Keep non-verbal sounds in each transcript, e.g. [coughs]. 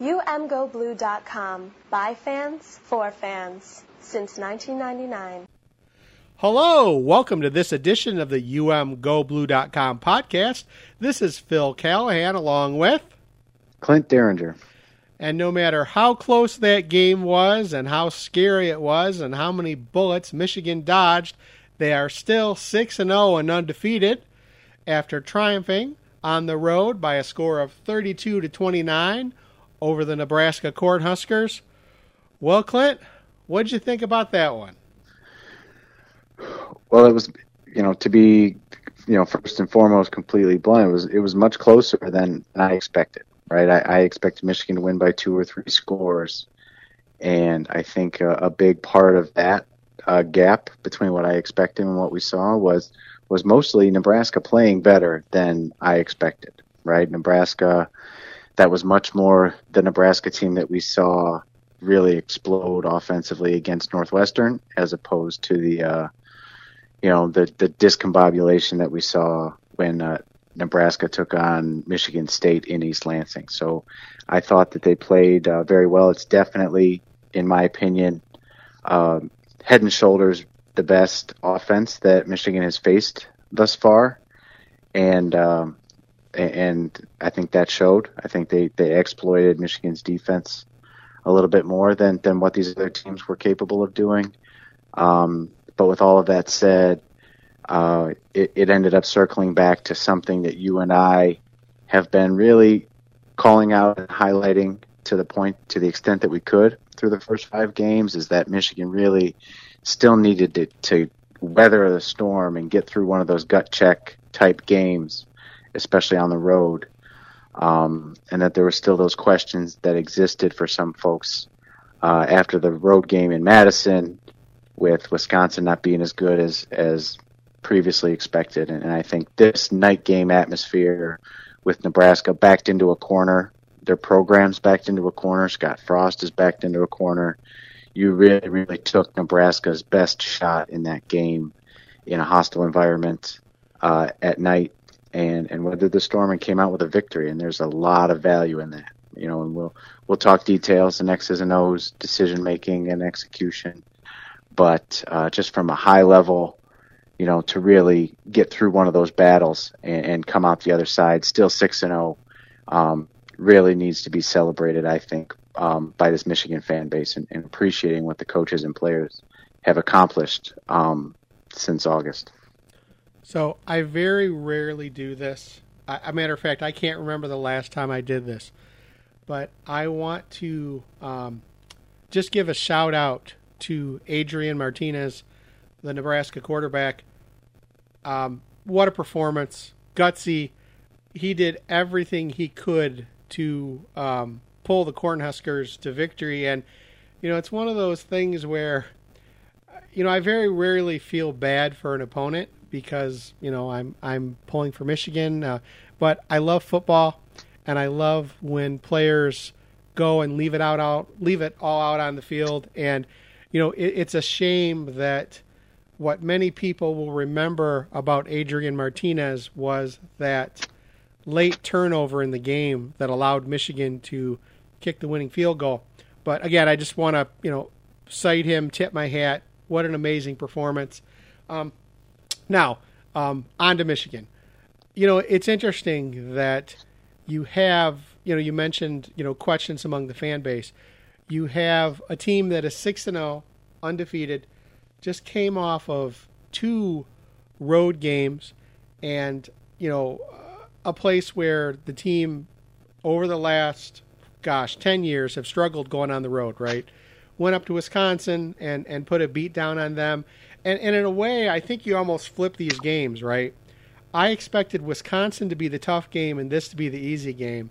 UMGoBlue.com. By fans, for fans. Since 1999. Hello, welcome to this edition of the UMGoBlue.com podcast. This is Phil Callahan along with Clint Derringer. And no matter how close that game was, and how scary it was, and how many bullets Michigan dodged, they are still 6 and 0 and undefeated after triumphing on the road by a score of 32 to 29 over the Nebraska Cornhuskers. Well, Clint, what did you think about that one? Well, it was, you know, to be, you know, first and foremost, completely blunt. It was it was much closer than I expected. Right, I, I expected Michigan to win by two or three scores, and I think a, a big part of that uh, gap between what I expected and what we saw was was mostly Nebraska playing better than I expected. Right, Nebraska that was much more the Nebraska team that we saw really explode offensively against Northwestern, as opposed to the uh, you know the the discombobulation that we saw when uh, Nebraska took on Michigan State in East Lansing. So I thought that they played uh, very well. It's definitely, in my opinion, uh, head and shoulders the best offense that Michigan has faced thus far, and um, and I think that showed. I think they, they exploited Michigan's defense a little bit more than, than what these other teams were capable of doing. Um, but with all of that said, uh, it, it ended up circling back to something that you and I have been really calling out and highlighting to the point, to the extent that we could through the first five games, is that Michigan really still needed to, to weather the storm and get through one of those gut check type games especially on the road, um, and that there were still those questions that existed for some folks uh, after the road game in Madison, with Wisconsin not being as good as as previously expected. And, and I think this night game atmosphere with Nebraska backed into a corner, their programs backed into a corner. Scott Frost is backed into a corner. You really, really took Nebraska's best shot in that game in a hostile environment uh, at night and and weathered the storm and came out with a victory. And there's a lot of value in that, you know. And we'll we'll talk details, and X's and O's, decision making and execution. But uh, just from a high level, you know, to really get through one of those battles and, and come out the other side, still six and zero, oh, um, really needs to be celebrated. I think um, by this Michigan fan base and, and, appreciating what the coaches and players have accomplished um, since August. So I very rarely do this. I, a matter of fact, I can't remember the last time I did this, but I want to um, just give a shout out to Adrian Martinez, the Nebraska quarterback. Um, what a performance! Gutsy. He did everything he could to um, pull the Cornhuskers to victory, and you know it's one of those things where you know I very rarely feel bad for an opponent because you know I'm I'm pulling for Michigan, uh, but I love football, and I love when players go and leave it out out leave it all out on the field, and you know it, it's a shame that what many people will remember about Adrian Martinez was that late turnover in the game that allowed Michigan to kick the winning field goal. But again, I just want to you know cite him, tip my hat. What an amazing performance. Um, now, um, on to Michigan. You know, it's interesting that you have, you know, you mentioned, you know, questions among the fan base. You have a team that is 6 and 0, undefeated, just came off of two road games and, you know, a place where the team over the last gosh, 10 years have struggled going on the road, right? Went up to Wisconsin and and put a beat down on them and, and in a way, I think you almost flip these games, right? I expected Wisconsin to be the tough game and this to be the easy game.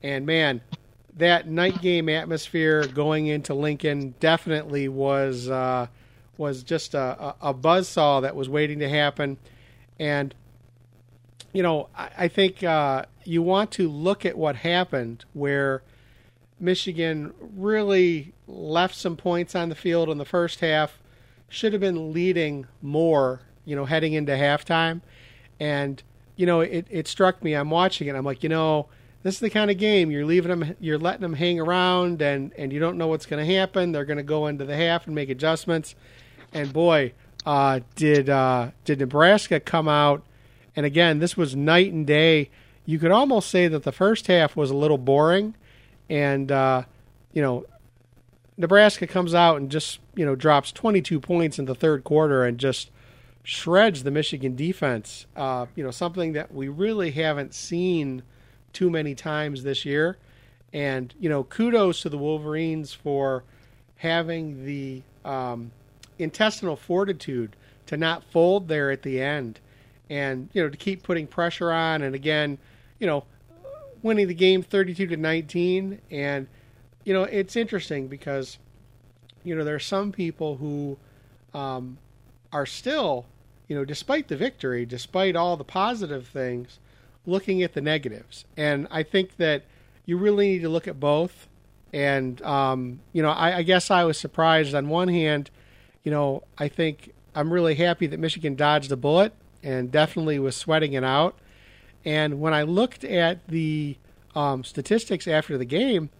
And man, that night game atmosphere going into Lincoln definitely was uh, was just a, a, a saw that was waiting to happen. And you know, I, I think uh, you want to look at what happened where Michigan really left some points on the field in the first half should have been leading more, you know, heading into halftime. And, you know, it, it struck me, I'm watching it, I'm like, you know, this is the kind of game you're leaving them, you're letting them hang around, and and you don't know what's going to happen. They're going to go into the half and make adjustments. And boy, uh, did uh, did Nebraska come out? And again, this was night and day. You could almost say that the first half was a little boring, and uh, you know, Nebraska comes out and just you know drops 22 points in the third quarter and just shreds the Michigan defense. Uh, you know, something that we really haven't seen too many times this year. And you know, kudos to the Wolverines for having the um, intestinal fortitude to not fold there at the end, and you know to keep putting pressure on. And again, you know, winning the game 32 to 19. And you know, it's interesting because you know there are some people who um, are still, you know, despite the victory, despite all the positive things, looking at the negatives. And I think that you really need to look at both. And um, you know, I, I guess I was surprised on one hand you know, I think I'm really happy that Michigan dodged a bullet and definitely was sweating it out. And when I looked at the um, statistics after the game,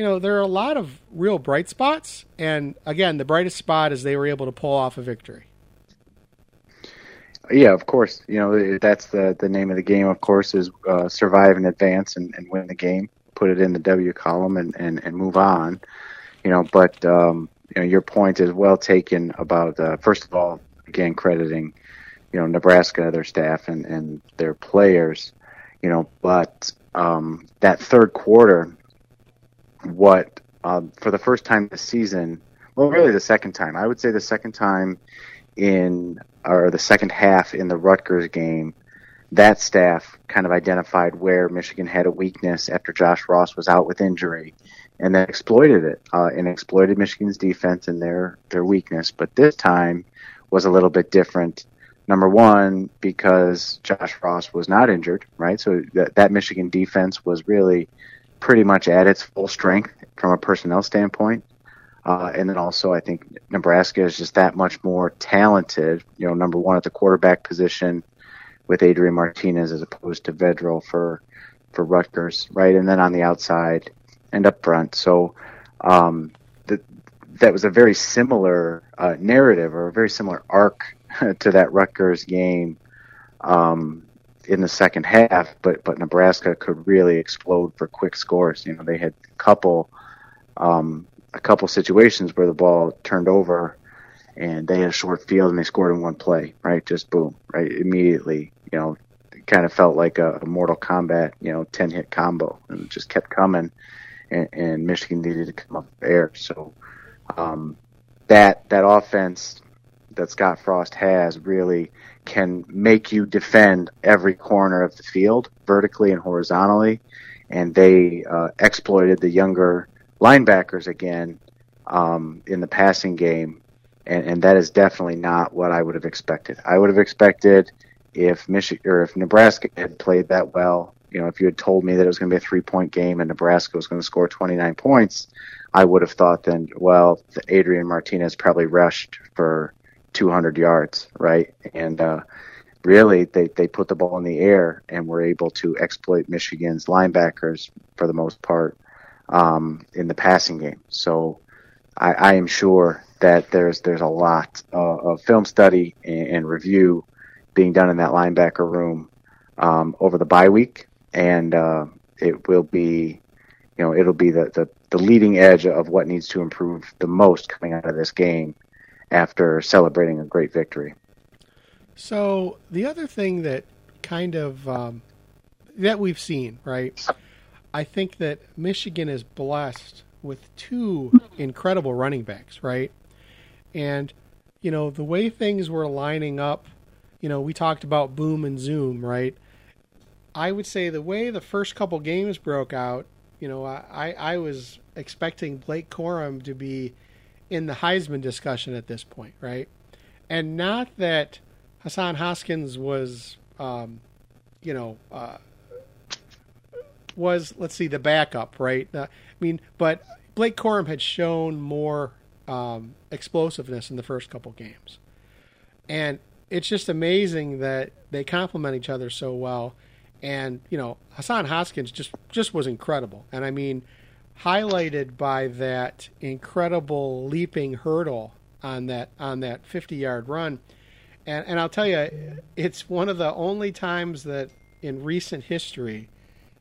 you know, there are a lot of real bright spots. And again, the brightest spot is they were able to pull off a victory. Yeah, of course. You know, that's the, the name of the game, of course, is uh, survive and advance and, and win the game, put it in the W column and, and, and move on. You know, but um, you know, your point is well taken about uh, first of all, again crediting, you know, Nebraska, their staff and and their players, you know, but um, that third quarter, what uh, for the first time this season, well, really the second time, I would say the second time in or the second half in the Rutgers game, that staff kind of identified where Michigan had a weakness after Josh Ross was out with injury and then exploited it uh, and exploited Michigan's defense and their their weakness. But this time was a little bit different. Number one, because Josh Ross was not injured, right? So that that Michigan defense was really pretty much at its full strength from a personnel standpoint. Uh, and then also, I think Nebraska is just that much more talented. You know, number one at the quarterback position with Adrian Martinez as opposed to Vedral for for Rutgers, right? And then on the outside, and up front. So um, that that was a very similar uh, narrative or a very similar arc [laughs] to that Rutgers game um, in the second half. But but Nebraska could really explode for quick scores. You know, they had a couple um, a couple situations where the ball turned over and they had a short field and they scored in one play, right? Just boom, right? Immediately, you know, kind of felt like a, a Mortal Kombat, you know, 10 hit combo and just kept coming and, and Michigan needed to come up air. So um, that that offense that Scott Frost has really can make you defend every corner of the field vertically and horizontally, and they uh, exploited the younger linebackers again um, in the passing game, and, and that is definitely not what I would have expected. I would have expected if Michigan or if Nebraska had played that well you know, if you had told me that it was going to be a three point game and Nebraska was going to score 29 points, I would have thought then, well, Adrian Martinez probably rushed for 200 yards, right? And, uh, really they, they put the ball in the air and were able to exploit Michigan's linebackers for the most part, um, in the passing game. So I, I am sure that there's, there's a lot uh, of film study and, and review being done in that linebacker room um, over the bye week and uh, it will be, you know, it'll be the, the, the leading edge of what needs to improve the most coming out of this game after celebrating a great victory. So the other thing that kind of um, that we've seen, right? I think that Michigan is blessed with two incredible running backs, right? And you know the way things were lining up, you know we talked about boom and zoom, right? I would say the way the first couple games broke out, you know, I, I was expecting Blake Corum to be in the Heisman discussion at this point, right? And not that Hassan Haskins was, um, you know, uh, was let's see the backup, right? Uh, I mean, but Blake Corum had shown more um, explosiveness in the first couple games, and it's just amazing that they complement each other so well and you know Hassan Haskins just just was incredible, and I mean highlighted by that incredible leaping hurdle on that on that 50 yard run. And and I'll tell you, it's one of the only times that in recent history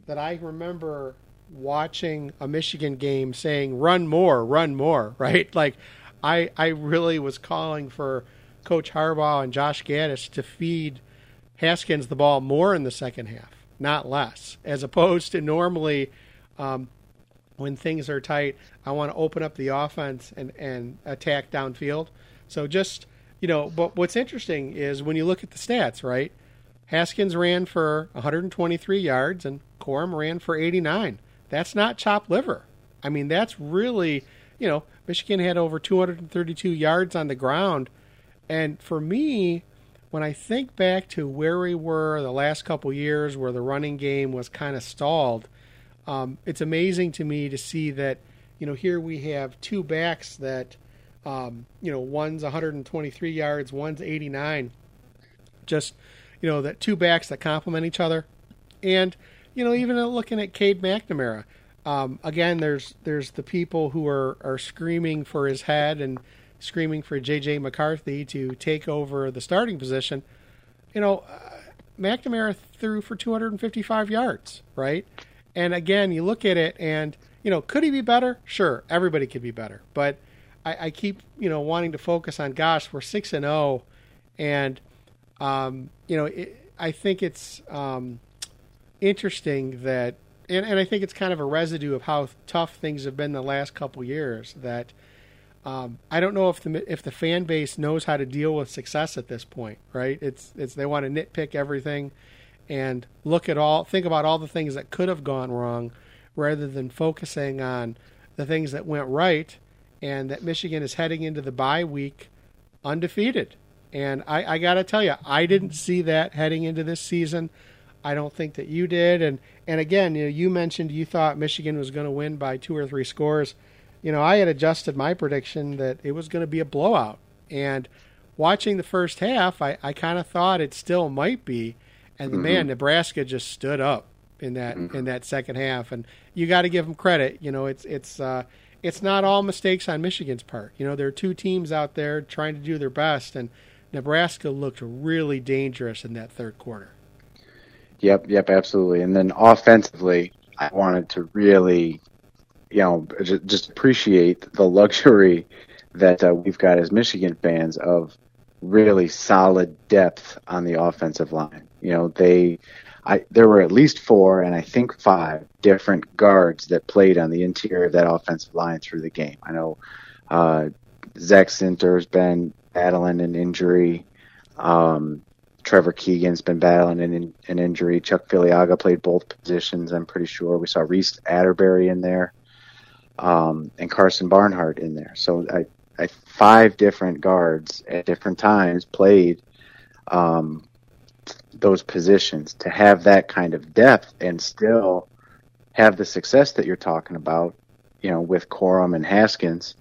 that I remember watching a Michigan game saying run more, run more, [laughs] right? Like I I really was calling for Coach Harbaugh and Josh Gattis to feed Haskins the ball more in the second half, not less, as opposed to normally um, when things are tight, I want to open up the offense and, and attack downfield. So just, you know, but what's interesting is when you look at the stats, right? Haskins ran for 123 yards and Corum ran for 89. That's not chopped liver. I mean, that's really, you know, Michigan had over 232 yards on the ground. And for me, when I think back to where we were the last couple years where the running game was kind of stalled – um, it's amazing to me to see that, you know, here we have two backs that, um, you know, one's 123 yards, one's 89. Just, you know, that two backs that complement each other. And, you know, even looking at Cade McNamara, um, again, there's there's the people who are, are screaming for his head and screaming for J.J. McCarthy to take over the starting position. You know, uh, McNamara threw for 255 yards, right? And again, you look at it and, you know, could he be better? Sure, everybody could be better. But I, I keep, you know, wanting to focus on, gosh, we're 6 and 0. And, um, you know, it, I think it's um, interesting that, and, and I think it's kind of a residue of how tough things have been the last couple years that. Um, I don't know if the if the fan base knows how to deal with success at this point, right? It's it's they want to nitpick everything and look at all, think about all the things that could have gone wrong rather than focusing on the things that went right and that Michigan is heading into the bye week undefeated. And I, I got to tell you, I didn't see that heading into this season. I don't think that you did. And and again, you know, you mentioned you thought Michigan was going to win by two or three scores. You know, I had adjusted my prediction that it was going to be a blowout. And watching the first half, I, I kind of thought it still might be and mm-hmm. man, Nebraska just stood up in that mm-hmm. in that second half, and you got to give them credit. You know, it's it's uh, it's not all mistakes on Michigan's part. You know, there are two teams out there trying to do their best, and Nebraska looked really dangerous in that third quarter. Yep, yep, absolutely. And then offensively, I wanted to really, you know, just appreciate the luxury that uh, we've got as Michigan fans of really solid depth on the offensive line. You know, they, I there were at least four, and I think five different guards that played on the interior of that offensive line through the game. I know uh, Zak Zinter's been battling an injury. Um, Trevor Keegan's been battling an, an injury. Chuck Filiaga played both positions. I'm pretty sure we saw Reece Atteberry in there, um, and Karsen Barnhart in there. So I, I five different guards at different times played um, those positions to have that kind of depth and still have the success that you're talking about, you know, with Corum and Haskins,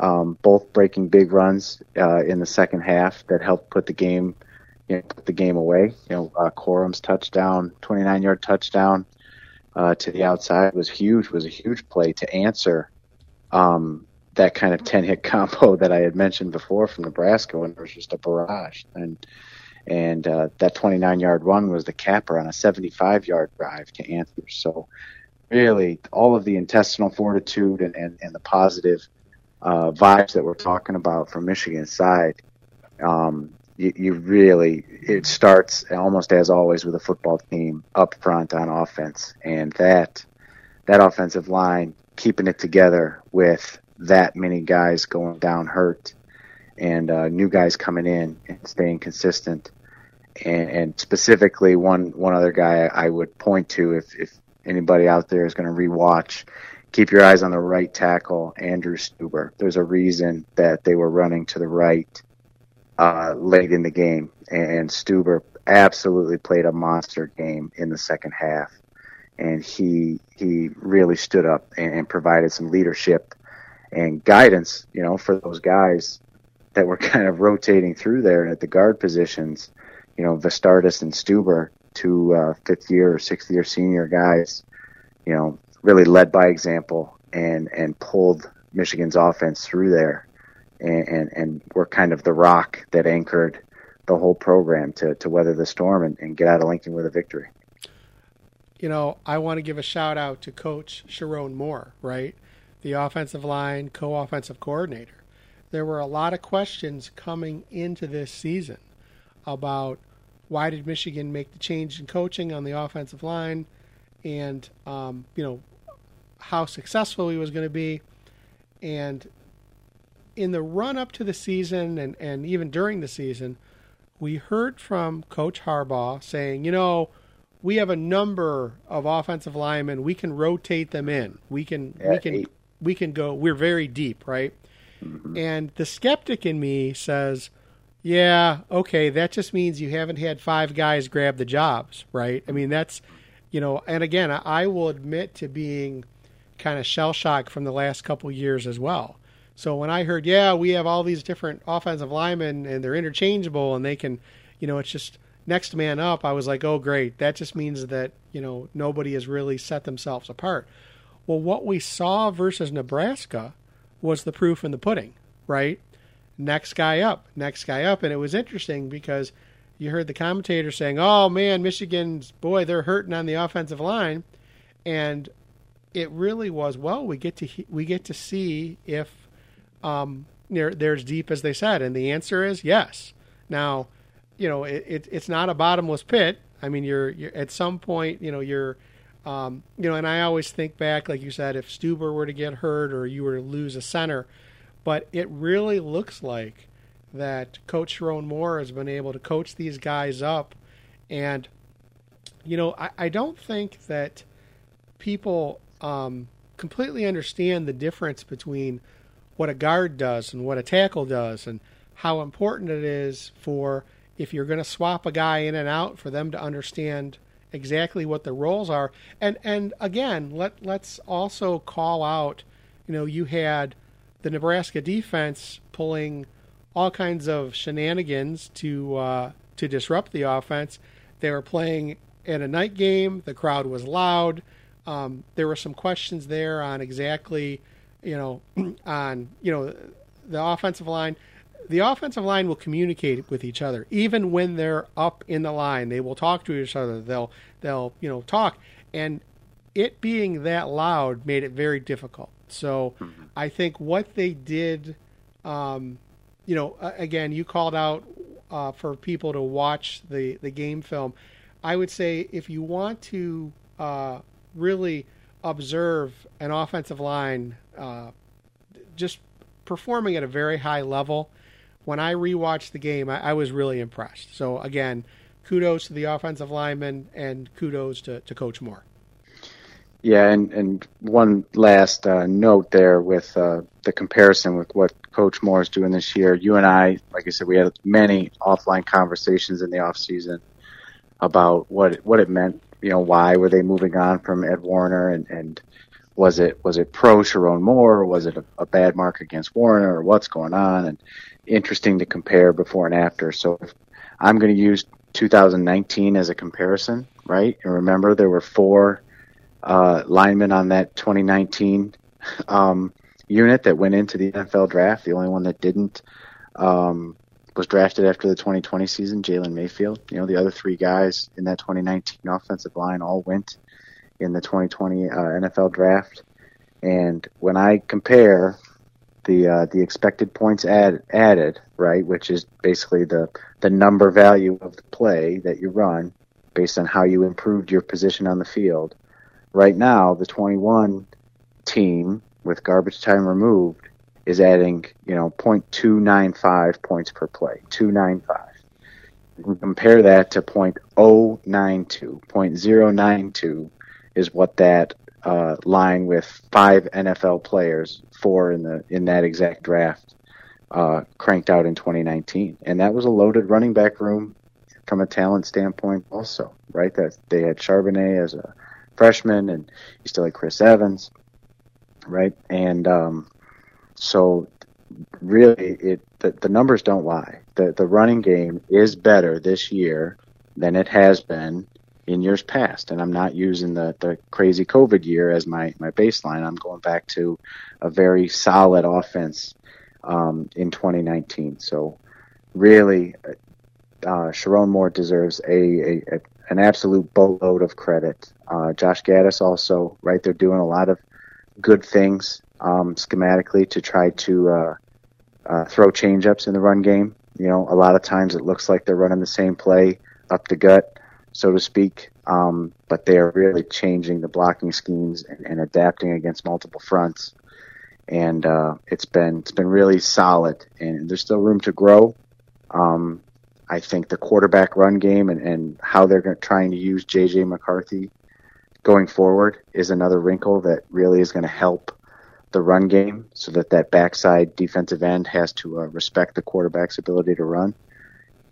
um, both breaking big runs uh, in the second half that helped put the game, you know, put the game away. You know, uh, Corum's touchdown, 29 yard touchdown uh, to the outside was huge. Was a huge play to answer um, that kind of 10 hit [laughs] combo that I had mentioned before from Nebraska when it was just a barrage and and uh, that 29 yard run was the capper on a 75 yard drive to Anthers. So, really, all of the intestinal fortitude and, and, and the positive uh, vibes that we're talking about from Michigan's side, um, you, you, really, it starts almost as always with a football team up front on offense. And that, that offensive line keeping it together with that many guys going down hurt and uh, new guys coming in and staying consistent and, and specifically one one other guy I would point to if if anybody out there is going to rewatch, keep your eyes on the right tackle, Andrew Stueber. There's a reason that they were running to the right uh, late in the game, and Stueber absolutely played a monster game in the second half, and he he really stood up and, and provided some leadership and guidance, you know, for those guys that were [laughs] kind of rotating through there at the guard positions you know, Vastardis and Stueber, two uh, fifth year or sixth year senior guys, you know, really led by example and and pulled Michigan's offense through there, and and, and were kind of the rock that anchored the whole program to to weather the storm and, and get out of Lincoln with a victory. You know, I want to give a shout out to Coach Sherrone Moore, right? The offensive line co-offensive coordinator. There were a lot of questions coming into this season about why did Michigan make the change in coaching on the offensive line, and um, you know how successful he was going to be, and in the run up to the season and, and even during the season, we heard from Coach Harbaugh saying, you know, we have a number of offensive linemen. We can rotate them in. We can yeah, we can eight. we can go. We're very deep, right? Mm-hmm. And the skeptic in me says, yeah, okay, that just means you haven't had five guys grab the jobs, right? I mean, that's, you know, and again, I will admit to being kind of shell shocked from the last couple years as well. So when I heard, yeah, we have all these different offensive linemen and they're interchangeable and they can, you know, it's just next man up, I was like, oh, great. That just means that, you know, nobody has really set themselves apart. Well, what we saw versus Nebraska was the proof in the pudding, right? Next guy up, next guy up. And it was interesting because you heard the commentator saying, oh, man, Michigan's, boy, they're hurting on the offensive line. And it really was, well, we get to, we get to see if um, they're, they're as deep as they said. And the answer is yes. Now, you know, it, it, it's not a bottomless pit. I mean, you're, you're at some point, you know, you're, um, you know, and I always think back, like you said, if Stueber were to get hurt or you were to lose a center, but it really looks like that Coach Sherrone Moore has been able to coach these guys up, and you know, I, I don't think that people um, completely understand the difference between what a guard does and what a tackle does, and how important it is for if you're going to swap a guy in and out for them to understand exactly what the roles are. And and again, let let's also call out, you know, you had the Nebraska defense pulling all kinds of shenanigans to uh, to disrupt the offense. They were playing in a night game. The crowd was loud. Um, there were some questions there on exactly, you know, [clears throat] on you know the offensive line the offensive line will communicate with each other even when they're up in the line they will talk to each other they'll they'll you know talk and it being that loud made it very difficult so mm-hmm. I think what they did um, you know again you called out uh, for people to watch the the game film i would say if you want to uh, really observe an offensive line uh, just performing at a very high level when I rewatched the game, I, I, was really impressed. So again, kudos to the offensive lineman and kudos to, to Coach Moore. Yeah, and, and one last uh, note there with uh, the comparison with what Coach Moore is doing this year. You and I, like I said, we had many offline conversations in the off season about what what it meant. You know, why were they moving on from Ed Warinner, and, and was it was it pro Sherrone Moore, or was it a, a bad mark against Warinner, or what's going on? And interesting to compare before and after. So I'm going to use 2019 as a comparison, right? And remember, there were four uh, linemen on that 2019 um, unit that went into the NFL draft. The only one that didn't um, was drafted after the 2020 season, Jalen Mayfield. You know, the other three guys in that 2019 offensive line all went in the 2020 uh, NFL draft. And when I compare the uh, the expected points add, added, right, which is basically the the number value of the play that you run based on how you improved your position on the field. Right now, the 21 team with garbage time removed is adding, you know, 0.295 points per play, 295. You can compare that to 0.092. 0.092 is what that uh, line with five NFL players, four in the in that exact draft, uh, cranked out in 2019, and that was a loaded running back room from a talent standpoint, also, right? That they had Charbonnet as a freshman, and you still had Chris Evans, right? And um, so, really, it the, the numbers don't lie. the The running game is better this year than it has been in years past. And I'm not using the, the crazy COVID year as my, my baseline. I'm going back to a very solid offense um, in 2019. So really, uh, Sherrone Moore deserves a, a, a, an absolute boatload of credit. Uh, Josh Gattis also, right? They're doing a lot of good things um, schematically to try to uh, uh, throw changeups in the run game. You know, a lot of times it looks like they're running the same play up the gut, so to speak. Um, but they are really changing the blocking schemes and, and adapting against multiple fronts. And uh, it's been it's been really solid, and there's still room to grow. Um, I think the quarterback run game and, and how they're trying to use JJ McCarthy going forward is another wrinkle that really is going to help the run game so that that backside defensive end has to uh, respect the quarterback's ability to run.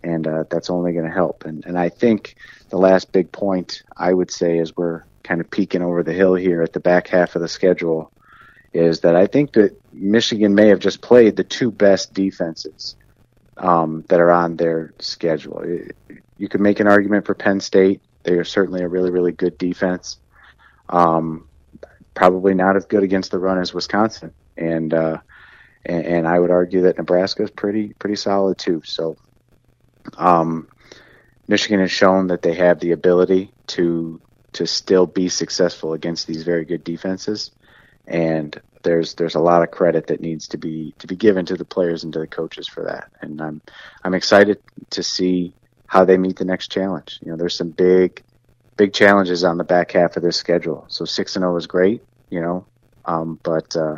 And uh, that's only going to help. And, and I think the last big point I would say as we're kind of peeking over the hill here at the back half of the schedule is that I think that Michigan may have just played the two best defenses um, that are on their schedule. You could make an argument for Penn State. They are certainly a really, really good defense. Um, probably not as good against the run as Wisconsin, and, uh, and and, I would argue that Nebraska is pretty pretty solid too. So, um, Michigan has shown that they have the ability to to still be successful against these very good defenses, and there's there's a lot of credit that needs to be to be given to the players and to the coaches for that. And I'm I'm excited to see how they meet the next challenge. You know, there's some big big challenges on the back half of this schedule. So six and zero oh is great, you know, um, but uh,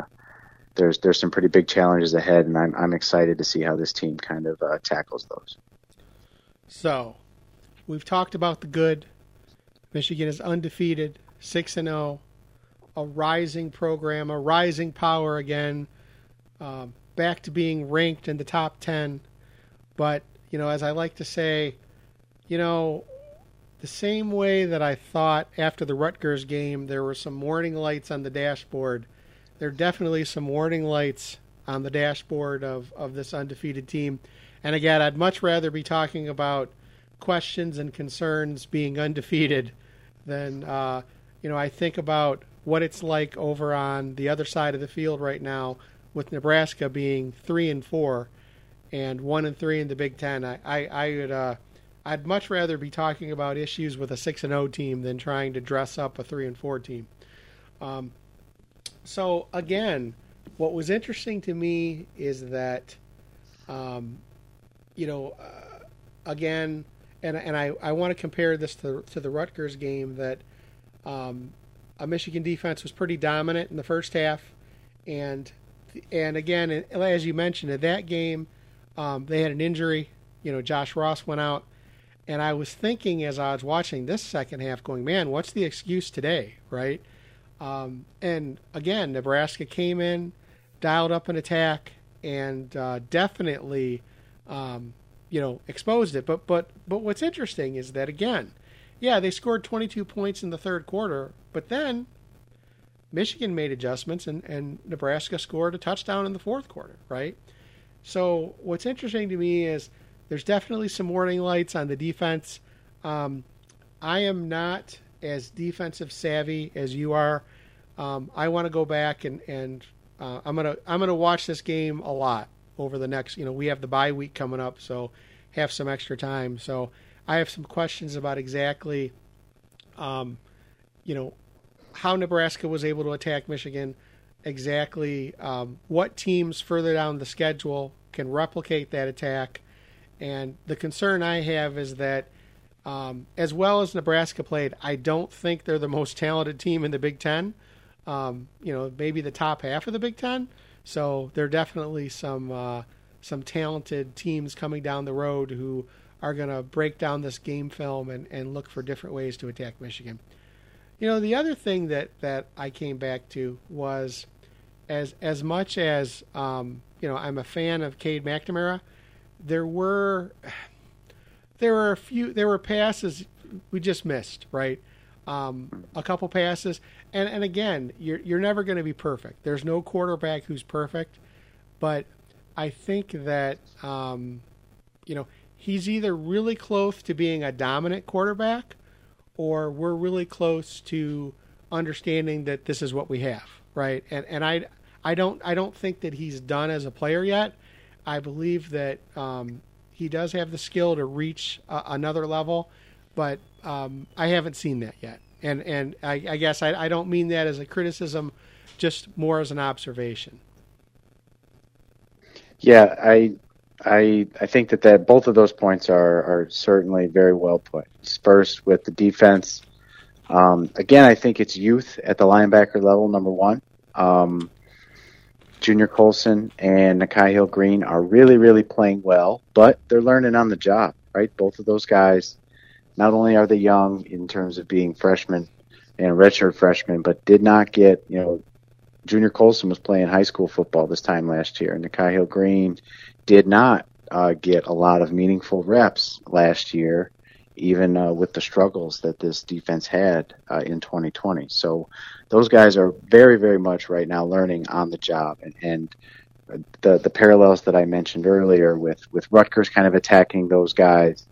there's there's some pretty big challenges ahead, and I'm I'm excited to see how this team kind of uh, tackles those. So, we've talked about the good. Michigan is undefeated, six and zero. A rising program, a rising power again, um, back to being ranked in the top 10. But, you know, as I like to say, you know, the same way that I thought after the Rutgers game there were some warning lights on the dashboard, there are definitely some warning lights on the dashboard of, of this undefeated team. And again, I'd much rather be talking about questions and concerns being undefeated than, uh, you know, I think about what it's like over on the other side of the field right now with Nebraska being three and four and one and three in the Big Ten. I, I, I would uh, I'd much rather be talking about issues with a six and O team than trying to dress up a three and four team. Um, so again, what was interesting to me is that, um, you know, uh, again, and and I, I want to compare this to to the Rutgers game that um, a Michigan defense was pretty dominant in the first half, and and again, as you mentioned, in that game, um, they had an injury. You know, Josh Ross went out, and I was thinking as I was watching this second half, going, "Man, what's the excuse today?" Right? Um, and again, Nebraska came in, dialed up an attack, and uh, definitely, um, you know, exposed it. But but but what's interesting is that again, yeah, they scored 22 points in the third quarter, but then Michigan made adjustments and, and Nebraska scored a touchdown in the fourth quarter, right? So what's interesting to me is there's definitely some warning lights on the defense. Um, I am not as defensive savvy as you are. Um, I want to go back and, and uh, I'm gonna I'm gonna watch this game a lot over the next. You know, we have the bye week coming up, so have some extra time. So I have some questions about exactly, um, you know, how Nebraska was able to attack Michigan, exactly um, what teams further down the schedule can replicate that attack. And the concern I have is that, um, as well as Nebraska played, I don't think they're the most talented team in the Big Ten. Um, you know, maybe the top half of the Big Ten. So there are definitely some uh, some talented teams coming down the road who are going to break down this game film and, and look for different ways to attack Michigan. You know, the other thing that, that I came back to was as as much as um, you know, I'm a fan of Cade McNamara. There were there were a few there were passes we just missed, right? Um, a couple passes, and and again, you're you're never going to be perfect. There's no quarterback who's perfect, but I think that um, you know he's either really close to being a dominant quarterback or we're really close to understanding that this is what we have, right? And and I I don't I don't think that he's done as a player yet. I believe that um, he does have the skill to reach uh, another level, but um, I haven't seen that yet. And and I, I guess I, I don't mean that as a criticism, just more as an observation. Yeah, I I I think that, that both of those points are are certainly very well put. First with the defense. Um, again, I think it's youth at the linebacker level. Number one, um, Junior Colson and Nikhai Hill-Green are really really playing well, but they're learning on the job. Right, both of those guys. Not only are they young in terms of being freshmen and redshirt freshmen, but did not get you know Junior Colson was playing high school football this time last year, and Nikhai Hill-Green did not uh, get a lot of meaningful reps last year, even uh, with the struggles that this defense had uh, in 2020. So those guys are very, very much right now learning on the job, and, and the the parallels that I mentioned earlier with with Rutgers kind of attacking those guys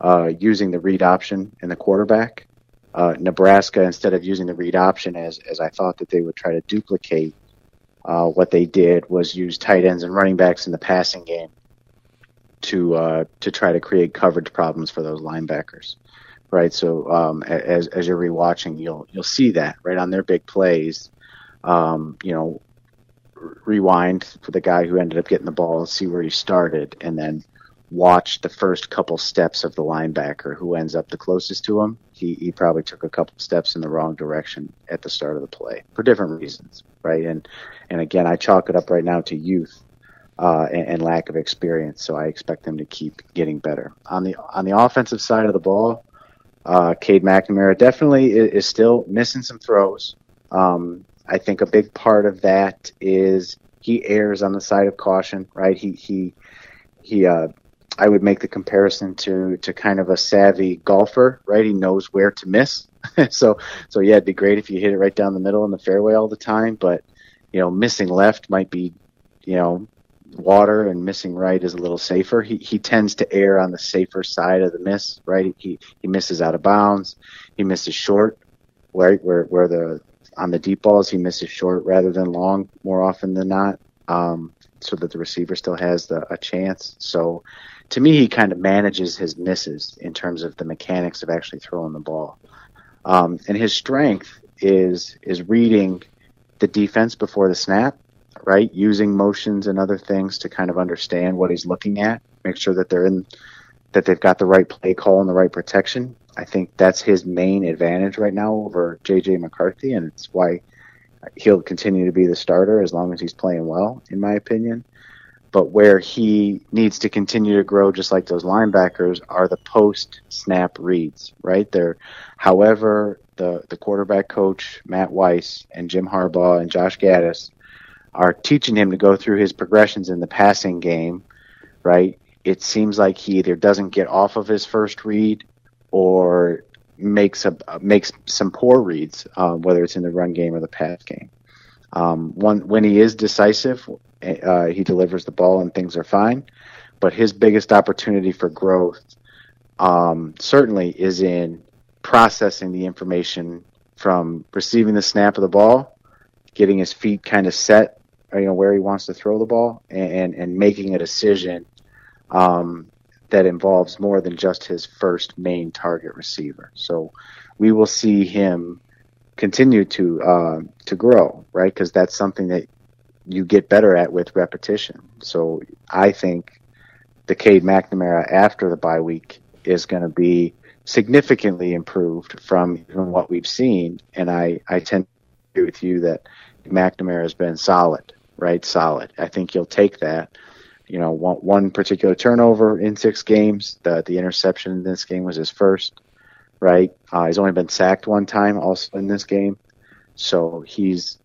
uh, using the read option in the quarterback uh, Nebraska, instead of using the read option as, as I thought that they would try to duplicate, uh, what they did was use tight ends and running backs in the passing game to uh, to try to create coverage problems for those linebackers, right? So um, as as you're rewatching, you'll you'll see that right on their big plays. Um, you know, rewind for the guy who ended up getting the ball, see where he started, and then watch the first couple steps of the linebacker who ends up the closest to him. He, he probably took a couple steps in the wrong direction at the start of the play for different reasons, right? And and again, I chalk it up right now to youth uh, and, and, lack of experience. So I expect them to keep getting better on the on the offensive side of the ball. Uh, Cade McNamara definitely is, is still missing some throws. Um, I think a big part of that is he errs on the side of caution, right? He he he uh, I would make the comparison to to kind of a savvy golfer, right? He knows where to miss. [laughs] so so yeah, it'd be great if you hit it right down the middle in the fairway all the time, but you know, missing left might be, you know, water and missing right is a little safer. He he tends to err on the safer side of the miss, right? He he misses out of bounds. He misses short, right? Where where the on the deep balls he misses short rather than long more often than not. Um, so that the receiver still has the, a chance. So to me, he kind of manages his misses in terms of the mechanics of actually throwing the ball. Um, and his strength is is reading the defense before the snap, right? Using motions and other things to kind of understand what he's looking at, make sure that they're in that they've got the right play call and the right protection. I think that's his main advantage right now over JJ McCarthy, and it's why he'll continue to be the starter as long as he's playing well, in my opinion but where he needs to continue to grow, just like those linebackers, are the post snap reads, right? There, however, the, the quarterback coach, Matt Weiss, and Jim Harbaugh and Josh Gattis are teaching him to go through his progressions in the passing game, right? It seems like he either doesn't get off of his first read or makes a makes some poor reads, uh, whether it's in the run game or the pass game. Um, one when he is decisive, uh, he delivers the ball and things are fine. But his biggest opportunity for growth um, certainly is in processing the information from receiving the snap of the ball, getting his feet kind of set, you know, where he wants to throw the ball, and and, making a decision um, that involves more than just his first main target receiver. So we will see him continue to uh, to grow, right? Because that's something that you get better at with repetition. So I think the Cade McNamara after the bye week is going to be significantly improved from even what we've seen. And I, I tend to agree with you that McNamara has been solid, right? Solid. I think you'll take that. You know, one, one particular turnover in six games. The the interception in this game was his first, right? Uh, he's only been sacked one time, also in this game. So he's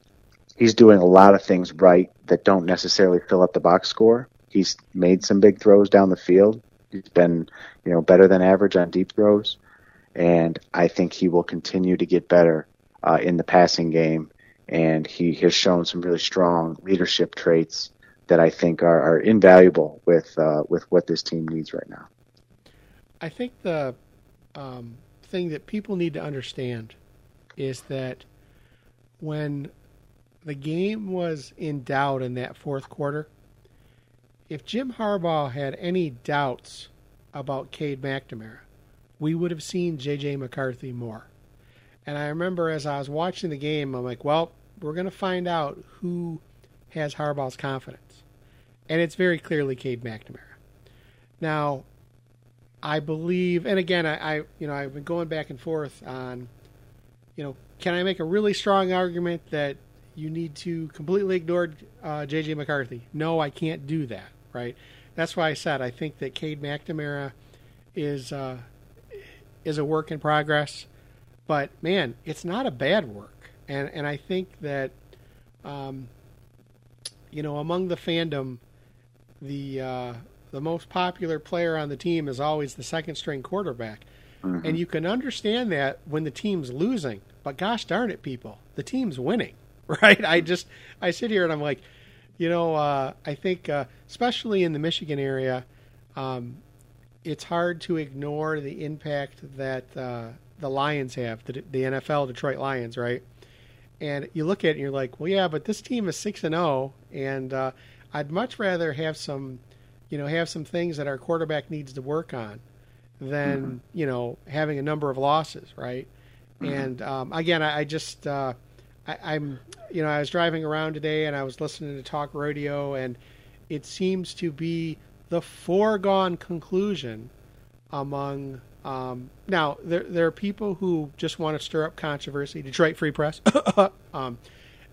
he's doing a lot of things right that don't necessarily fill up the box score. He's made some big throws down the field. He's been, you know, better than average on deep throws, and I think he will continue to get better uh, in the passing game. And he has shown some really strong leadership traits that I think are, are invaluable with uh, with what this team needs right now. I think the um, thing that people need to understand is that when the game was in doubt in that fourth quarter, if Jim Harbaugh had any doubts about Cade McNamara, we would have seen J.J. McCarthy more. And I remember as I was watching the game, I'm like, well, we're going to find out who has Harbaugh's confidence. And it's very clearly Cade McNamara. Now, I believe, and again, I, I, you know I've been going back and forth on, you know, can I make a really strong argument that you need to completely ignore uh, J.J. McCarthy? No, I can't do that. Right. That's why I said I think that Cade McNamara is uh, is a work in progress, but man, it's not a bad work, and and I think that, um, you know, among the fandom, the uh, the most popular player on the team is always the second string quarterback. Mm-hmm. And you can understand that when the team's losing. But gosh darn it, people, the team's winning, [laughs] right? I just I sit here and I'm like, you know, uh, I think uh, especially in the Michigan area, um, it's hard to ignore the impact that uh, the Lions have, the, the NFL Detroit Lions, right? And you look at it and you're like, well, yeah, but this team is six and zero, oh, and uh, I'd much rather have some you know, have some things that our quarterback needs to work on than, mm-hmm. you know, having a number of losses, right? Mm-hmm. And um, again, I, I just, uh, I, am you know, I was driving around today and I was listening to talk radio, and it seems to be the foregone conclusion among. Um, now, there there are people who just want to stir up controversy. Detroit Free Press, [coughs] um,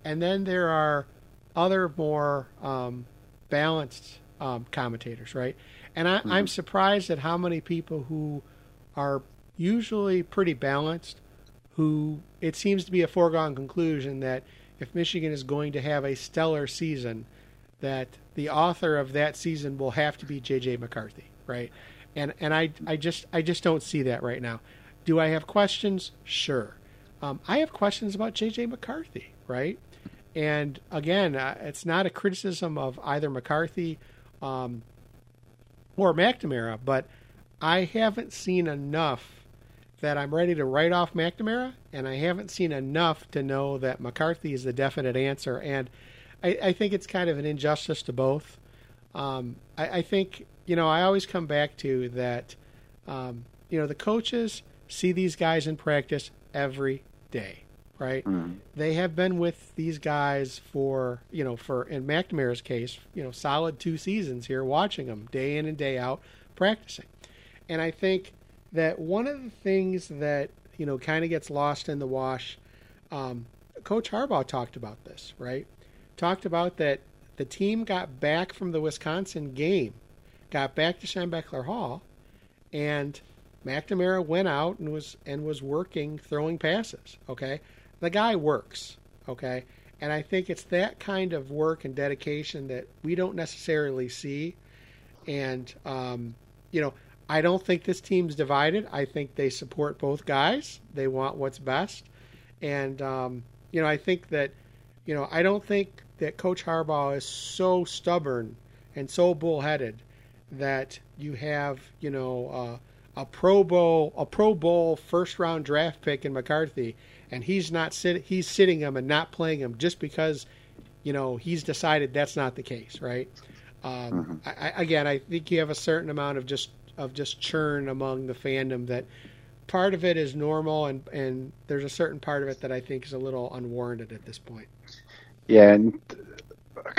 and then there are other more um, balanced um, commentators, right? And I, mm-hmm. I'm surprised at how many people who are usually pretty balanced, who it seems to be a foregone conclusion that if Michigan is going to have a stellar season, that the author of that season will have to be J.J. McCarthy, right? And and I I just I just don't see that right now. Do I have questions? Sure. Um, I have questions about J.J. McCarthy, right? And again, uh, it's not a criticism of either McCarthy um, or McNamara, but I haven't seen enough that I'm ready to write off McNamara, and I haven't seen enough to know that McCarthy is the definite answer. And I, I think it's kind of an injustice to both. Um, I, I, think, you know, I always come back to that, um, you know, the coaches see these guys in practice every day right? Mm. They have been with these guys for, you know, for in McNamara's case, you know, solid two seasons here, watching them day in and day out practicing. And I think that one of the things that, you know, kind of gets lost in the wash, um, Coach Harbaugh talked about this, right? Talked about that the team got back from the Wisconsin game, got back to Schembechler Hall, and McNamara went out and was and was working throwing passes. Okay, the guy works, okay? And I think it's that kind of work and dedication that we don't necessarily see. And, um, you know, I don't think this team's divided. I think they support both guys. They want what's best. And, um, you know, I think that, you know, I don't think that Coach Harbaugh is so stubborn and so bullheaded that you have, you know, uh, a Pro Bowl, a Pro Bowl first round draft pick in McCarthy, and he's not sit he's sitting him and not playing him just because you know he's decided that's not the case, right? Um, mm-hmm. I, again, I think you have a certain amount of just of just churn among the fandom that part of it is normal, and and there's a certain part of it that I think is a little unwarranted at this point. Yeah, and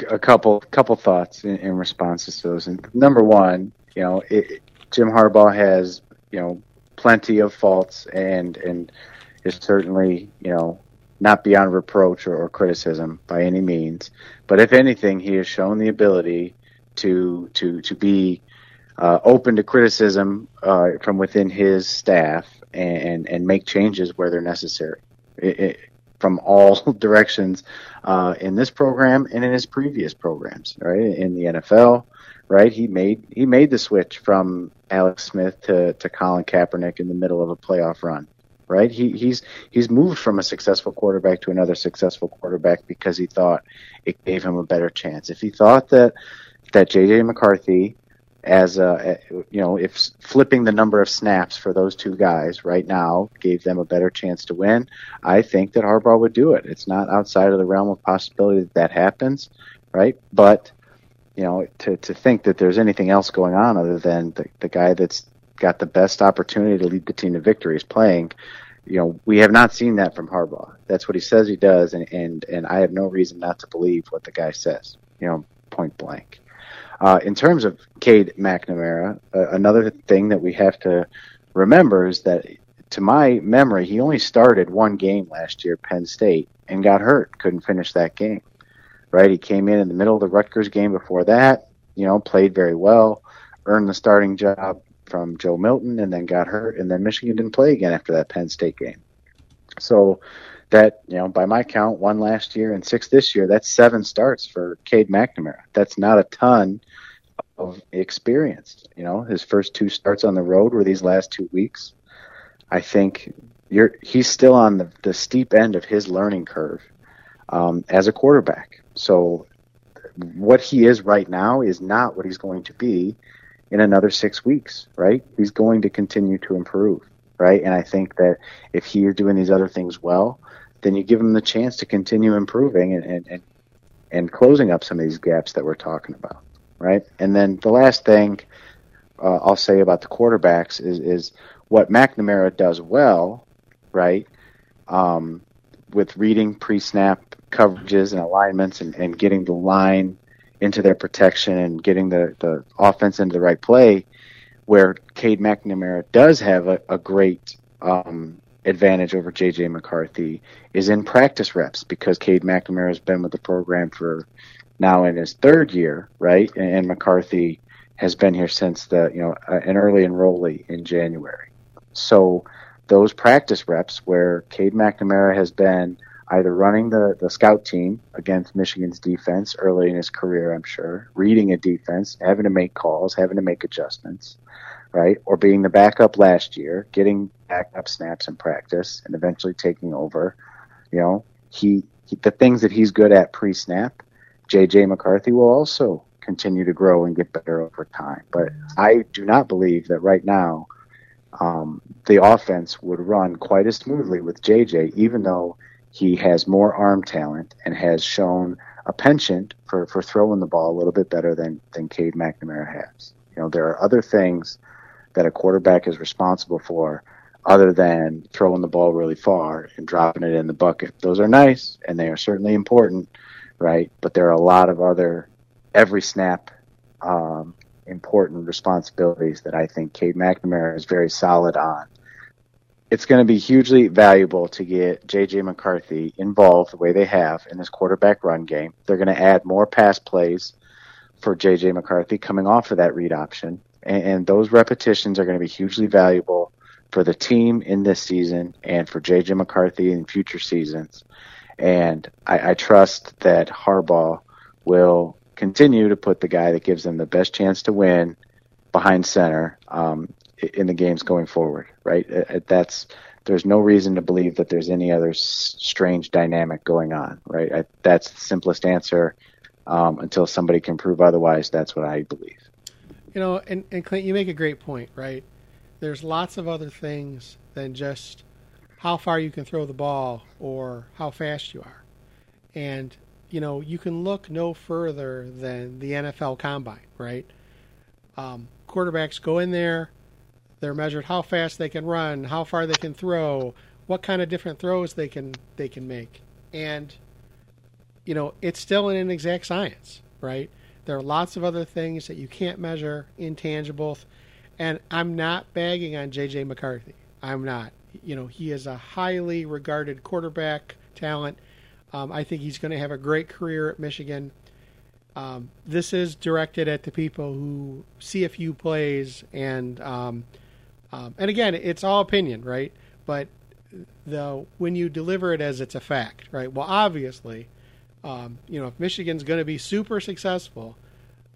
a couple couple thoughts in, in responses to those. And number one, you know, it, Jim Harbaugh has you know plenty of faults and and is certainly, you know, not beyond reproach or, or criticism by any means. But if anything, he has shown the ability to to to be uh, open to criticism uh, from within his staff and and make changes where they're necessary. It, it, from all [laughs] directions uh, in this program and in his previous programs, right? In the NFL, right? He made he made the switch from Alex Smith to, to Colin Kaepernick in the middle of a playoff run right? He, he's he's moved from a successful quarterback to another successful quarterback because he thought it gave him a better chance. If he thought that that JJ McCarthy as a, you know, if flipping the number of snaps for those two guys right now gave them a better chance to win, I think that Harbaugh would do it. It's not outside of the realm of possibility that that happens, right? But you know, to to think that there's anything else going on other than the, the guy that's got the best opportunity to lead the team to victory is playing. You know, we have not seen that from Harbaugh. That's what he says he does, and and and I have no reason not to believe what the guy says. You know, point blank. Uh, in terms of Cade McNamara, uh, another thing that we have to remember is that, to my memory, he only started one game last year, Penn State, and got hurt, couldn't finish that game. Right? He came in in the middle of the Rutgers game before that, you know, played very well, earned the starting job from Joe Milton, and then got hurt, and then Michigan didn't play again after that Penn State game. So that you know by my count one last year and six this year that's seven starts for Cade McNamara. That's not a ton of experience. You know his first two starts on the road were these last two weeks. I think you're he's still on the, the steep end of his learning curve um, as a quarterback. So what he is right now is not what he's going to be in another six weeks right? He's going to continue to improve right? And I think that if he is doing these other things well then you give them the chance to continue improving and, and, and, and closing up some of these gaps that we're talking about, right? And then the last thing uh, I'll say about the quarterbacks is, is what McNamara does well, right? Um, with reading pre-snap coverages and alignments and, and getting the line into their protection and getting the, the offense into the right play, where Cade McNamara does have a, a great um, advantage over JJ McCarthy is in practice reps because Cade McNamara has been with the program for now in his third year, right? And McCarthy has been here since the you know uh, an early enrollee in January. So those practice reps where Cade McNamara has been either running the, the scout team against Michigan's defense early in his career, I'm sure, reading a defense, having to make calls, having to make adjustments, right? Or being the backup last year, getting backup snaps in practice, and eventually taking over. You know, he, he the things that he's good at pre-snap. JJ McCarthy will also continue to grow and get better over time. But I do not believe that right now um, the offense would run quite as smoothly with JJ, even though he has more arm talent and has shown a penchant for, for throwing the ball a little bit better than, than Cade McNamara has. You know, there are other things that a quarterback is responsible for other than throwing the ball really far and dropping it in the bucket. Those are nice and they are certainly important, right? But there are a lot of other every snap um, important responsibilities that I think Cade McNamara is very solid on. It's going to be hugely valuable to get JJ McCarthy involved the way they have in this quarterback run game. They're going to add more pass plays for JJ McCarthy coming off of that read option and, and those repetitions are going to be hugely valuable for the team in this season and for JJ McCarthy in future seasons. And I, I trust that Harbaugh will continue to put the guy that gives them the best chance to win behind center um, in the games going forward. Right? That's there's no reason to believe that there's any other strange dynamic going on. Right? I, that's the simplest answer. Um, until somebody can prove otherwise, that's what I believe. You know, and, and Clint, you make a great point, right? There's lots of other things than just how far you can throw the ball or how fast you are. And, you know, you can look no further than the NFL combine, right? Um, quarterbacks go in there, they're measured how fast they can run, how far they can throw, what kind of different throws they can they can make. And you know, it's still an inexact science, right? There are lots of other things that you can't measure, intangibles. And I'm not bagging on J.J. McCarthy. I'm not. You know, he is a highly regarded quarterback talent. Um, I think he's going to have a great career at Michigan. Um, this is directed at the people who see a few plays and um, um and again, it's all opinion, right? But the when you deliver it as it's a fact, right? Well, obviously, um, you know, if Michigan's going to be super successful,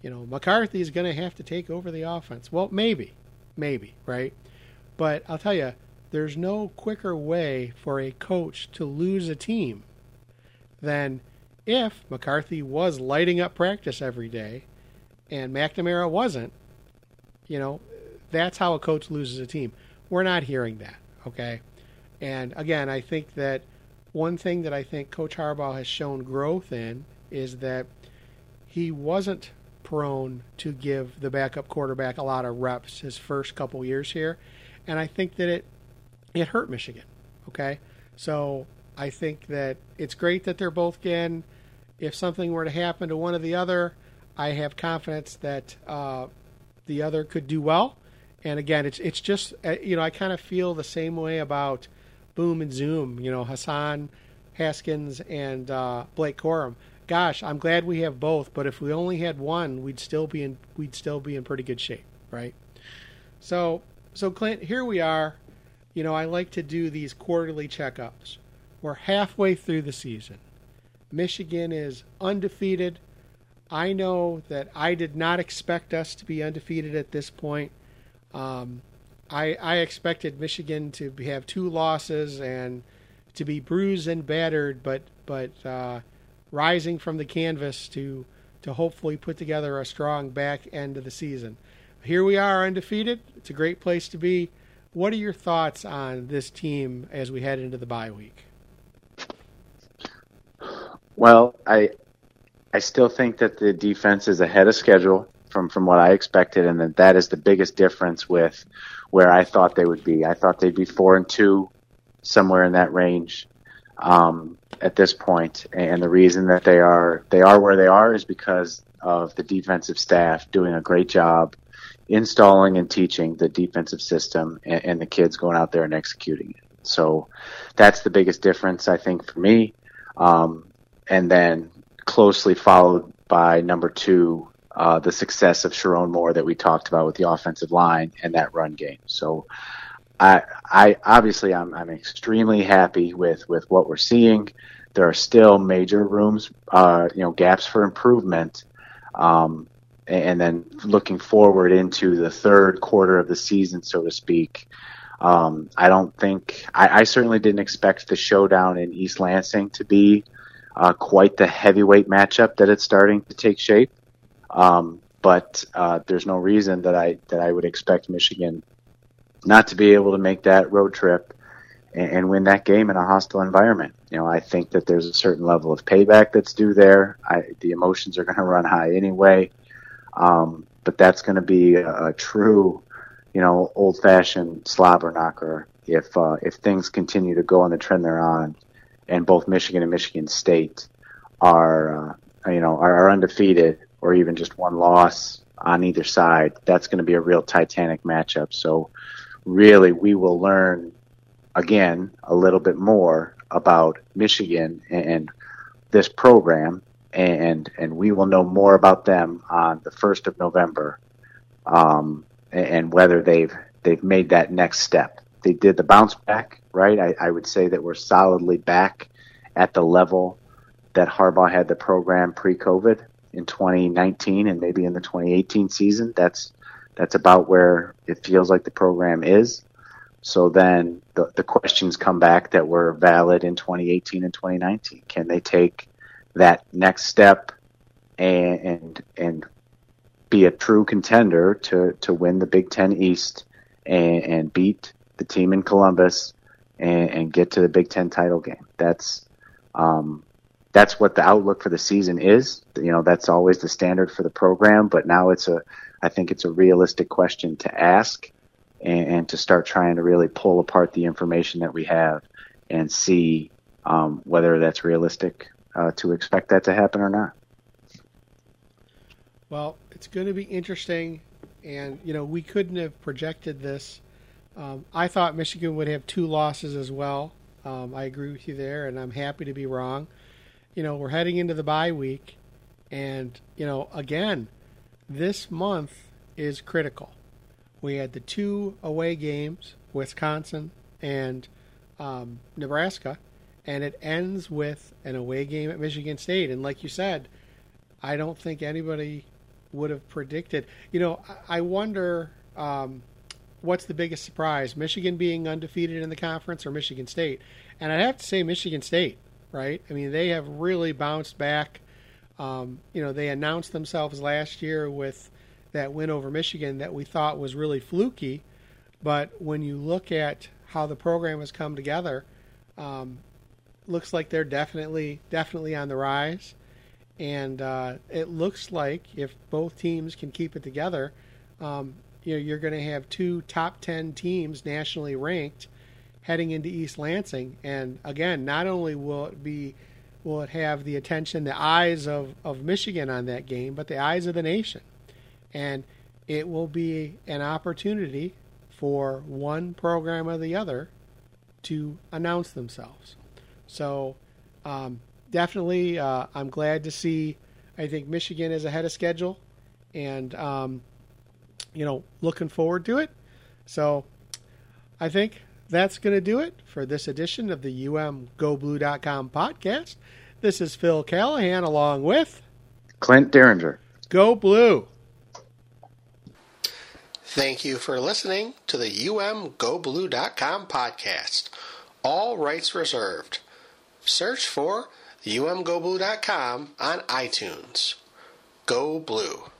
you know, McCarthy's going to have to take over the offense. Well, maybe, maybe, right? But I'll tell you, there's no quicker way for a coach to lose a team than if McCarthy was lighting up practice every day and McNamara wasn't. You know, that's how a coach loses a team. We're not hearing that, okay? And again, I think that one thing that I think Coach Harbaugh has shown growth in is that he wasn't prone to give the backup quarterback a lot of reps his first couple years here, and I think that it it hurt Michigan. Okay, so I think that it's great that they're both getting. If something were to happen to one or the other, I have confidence that uh, the other could do well. And again, it's it's just uh, you know I kind of feel the same way about Boom and Zoom. You know Hassan Haskins and uh, Blake Corum. Gosh, I'm glad we have both. But if we only had one, we'd still be in we'd still be in pretty good shape, right? So so Clint, here we are. You know I like to do these quarterly checkups. We're halfway through the season. Michigan is undefeated. I know that I did not expect us to be undefeated at this point. Um, I, I expected Michigan to have two losses and to be bruised and battered, but but uh, rising from the canvas to to hopefully put together a strong back end of the season. Here we are undefeated. It's a great place to be. What are your thoughts on this team as we head into the bye week? Well, I I still think that the defense is ahead of schedule from from what I expected, and that that is the biggest difference with where I thought they would be. I thought they'd be four and two, somewhere in that range, um, at this point. And the reason that they are they are where they are is because of the defensive staff doing a great job installing and teaching the defensive system, and, and the kids going out there and executing it. So that's the biggest difference, I think, for me. Um, and then closely followed by number two, uh, the success of Sherrone Moore that we talked about with the offensive line and that run game. So, I, I obviously I'm, I'm extremely happy with, with what we're seeing. There are still major rooms, uh, you know, gaps for improvement. Um, and then looking forward into the third quarter of the season, so to speak. Um, I don't think I, I certainly didn't expect the showdown in East Lansing to be uh, quite the heavyweight matchup that it's starting to take shape. Um, but uh, there's no reason that I that I would expect Michigan not to be able to make that road trip and, and win that game in a hostile environment. You know, I think that there's a certain level of payback that's due there. I, the emotions are [laughs] going to run high anyway, um, but that's going to be a, a true, you know, old-fashioned slobber knocker if uh, if things continue to go on the trend they're on and both Michigan and Michigan State are, uh, you know, are, are undefeated or even just one loss on either side, that's going to be a real titanic matchup. So really, we will learn again a little bit more about Michigan and this program, and and we will know more about them on the first of November, um, and whether they've they've made that next step they did the bounce back, right? I, I would say that we're solidly back at the level that Harbaugh had the program pre-COVID in 2019 and maybe in the 2018 season. That's that's about where it feels like the program is. So then the, the questions come back that were valid in 2018 and 2019. Can they take that next step and and, and be a true contender to, to win the Big Ten East and, and beat the team in Columbus and, and get to the Big Ten title game. That's um, that's what the outlook for the season is. You know, that's always the standard for the program, but now it's a, I think it's a realistic question to ask and, and to start trying to really pull apart the information that we have and see um, whether that's realistic uh, to expect that to happen or not. Well, it's going to be interesting, and you know we couldn't have projected this um, I thought Michigan would have two losses as well. Um, I agree with you there, and I'm happy to be wrong. You know, we're heading into the bye week, and, you know, again, this month is critical. We had the two away games, Wisconsin and um, Nebraska, and it ends with an away game at Michigan State. And like you said, I don't think anybody would have predicted. You know, I wonder um, what's the biggest surprise? Michigan being undefeated in the conference or Michigan State? And I'd have to say Michigan State, right? I mean, they have really bounced back. Um, you know, they announced themselves last year with that win over Michigan that we thought was really fluky. But when you look at how the program has come together, um, looks like they're definitely definitely on the rise, and uh, it looks like if both teams can keep it together, um, you know you're going to have two top ten teams nationally ranked heading into East Lansing, and again, not only will it be will it have the attention, the eyes of, of Michigan on that game, but the eyes of the nation. And it will be an opportunity for one program or the other to announce themselves. So, um, definitely, uh, I'm glad to see. I think Michigan is ahead of schedule, and um, you know, looking forward to it. So, I think that's going to do it for this edition of the UMGoBlue.com podcast. This is Phil Callahan along with Clint Derringer. Go Blue. Thank you for listening to the UMGoBlue.com podcast. All rights reserved. Search for UMGoBlue.com on iTunes. Go Blue.